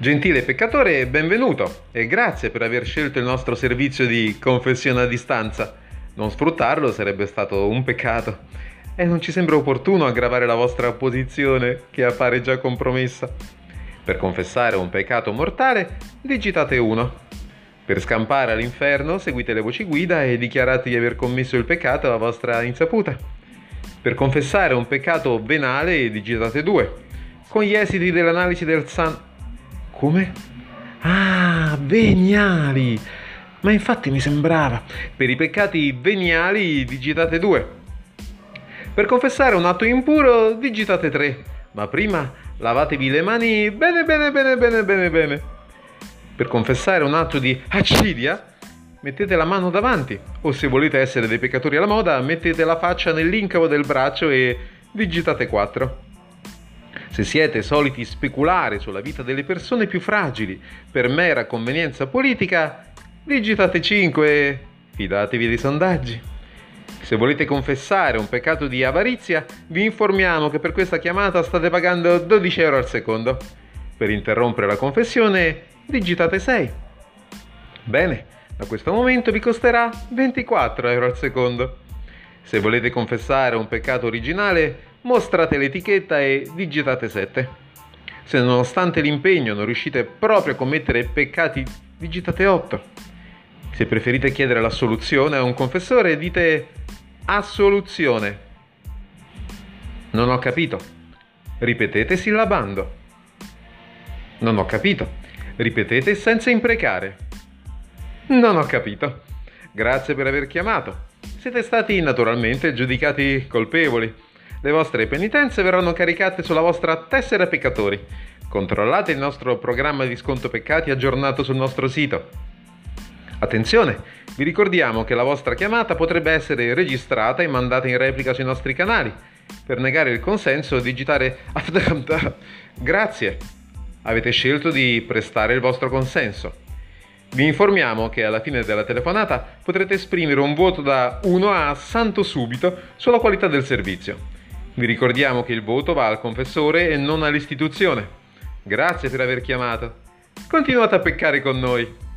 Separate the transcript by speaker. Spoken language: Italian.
Speaker 1: Gentile peccatore, benvenuto e grazie per aver scelto il nostro servizio di confessione a distanza. Non sfruttarlo sarebbe stato un peccato e non ci sembra opportuno aggravare la vostra posizione che appare già compromessa. Per confessare un peccato mortale, digitate 1. Per scampare all'inferno, seguite le voci guida e dichiarate di aver commesso il peccato a vostra insaputa. Per confessare un peccato venale, digitate 2. Con gli esiti dell'analisi del San come? Ah, veniali! Ma infatti mi sembrava. Per i peccati veniali digitate 2. Per confessare un atto impuro digitate 3. Ma prima lavatevi le mani bene bene bene bene bene bene. Per confessare un atto di acidia mettete la mano davanti. O se volete essere dei peccatori alla moda, mettete la faccia nell'incavo del braccio e digitate 4. Se siete soliti speculare sulla vita delle persone più fragili per mera convenienza politica, digitate 5 e fidatevi dei sondaggi. Se volete confessare un peccato di avarizia, vi informiamo che per questa chiamata state pagando 12 euro al secondo. Per interrompere la confessione, digitate 6. Bene, da questo momento vi costerà 24 euro al secondo. Se volete confessare un peccato originale, mostrate l'etichetta e digitate 7. Se nonostante l'impegno non riuscite proprio a commettere peccati, digitate 8. Se preferite chiedere l'assoluzione a un confessore, dite assoluzione. Non ho capito. Ripetete sillabando. Non ho capito. Ripetete senza imprecare. Non ho capito. Grazie per aver chiamato. Siete stati naturalmente giudicati colpevoli le vostre penitenze verranno caricate sulla vostra tessera peccatori. Controllate il nostro programma di sconto peccati aggiornato sul nostro sito. Attenzione, vi ricordiamo che la vostra chiamata potrebbe essere registrata e mandata in replica sui nostri canali. Per negare il consenso digitare Grazie. Avete scelto di prestare il vostro consenso. Vi informiamo che alla fine della telefonata potrete esprimere un voto da 1 a santo subito sulla qualità del servizio. Vi ricordiamo che il voto va al confessore e non all'istituzione. Grazie per aver chiamato. Continuate a peccare con noi.